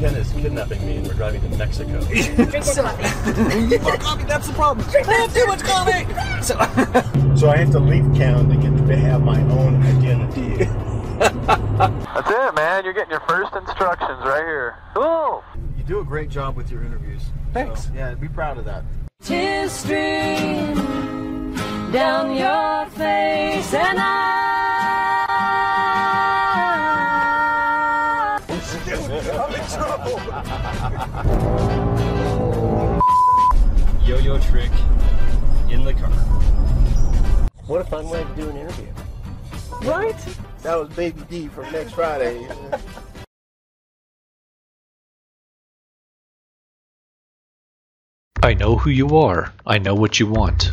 Ken is kidnapping me and we're driving to Mexico. Drink more coffee. More coffee, that's the problem. I have too much coffee. So, So I have to leave town to get to have my own identity. That's it, man. You're getting your first instructions right here. Cool. you do a great job with your interviews. Thanks. So, yeah, be proud of that. Tears stream down your face and I trouble. Yo-yo trick in the car. What a fun way to do an interview. Right? That was Baby D from next Friday. I know who you are. I know what you want.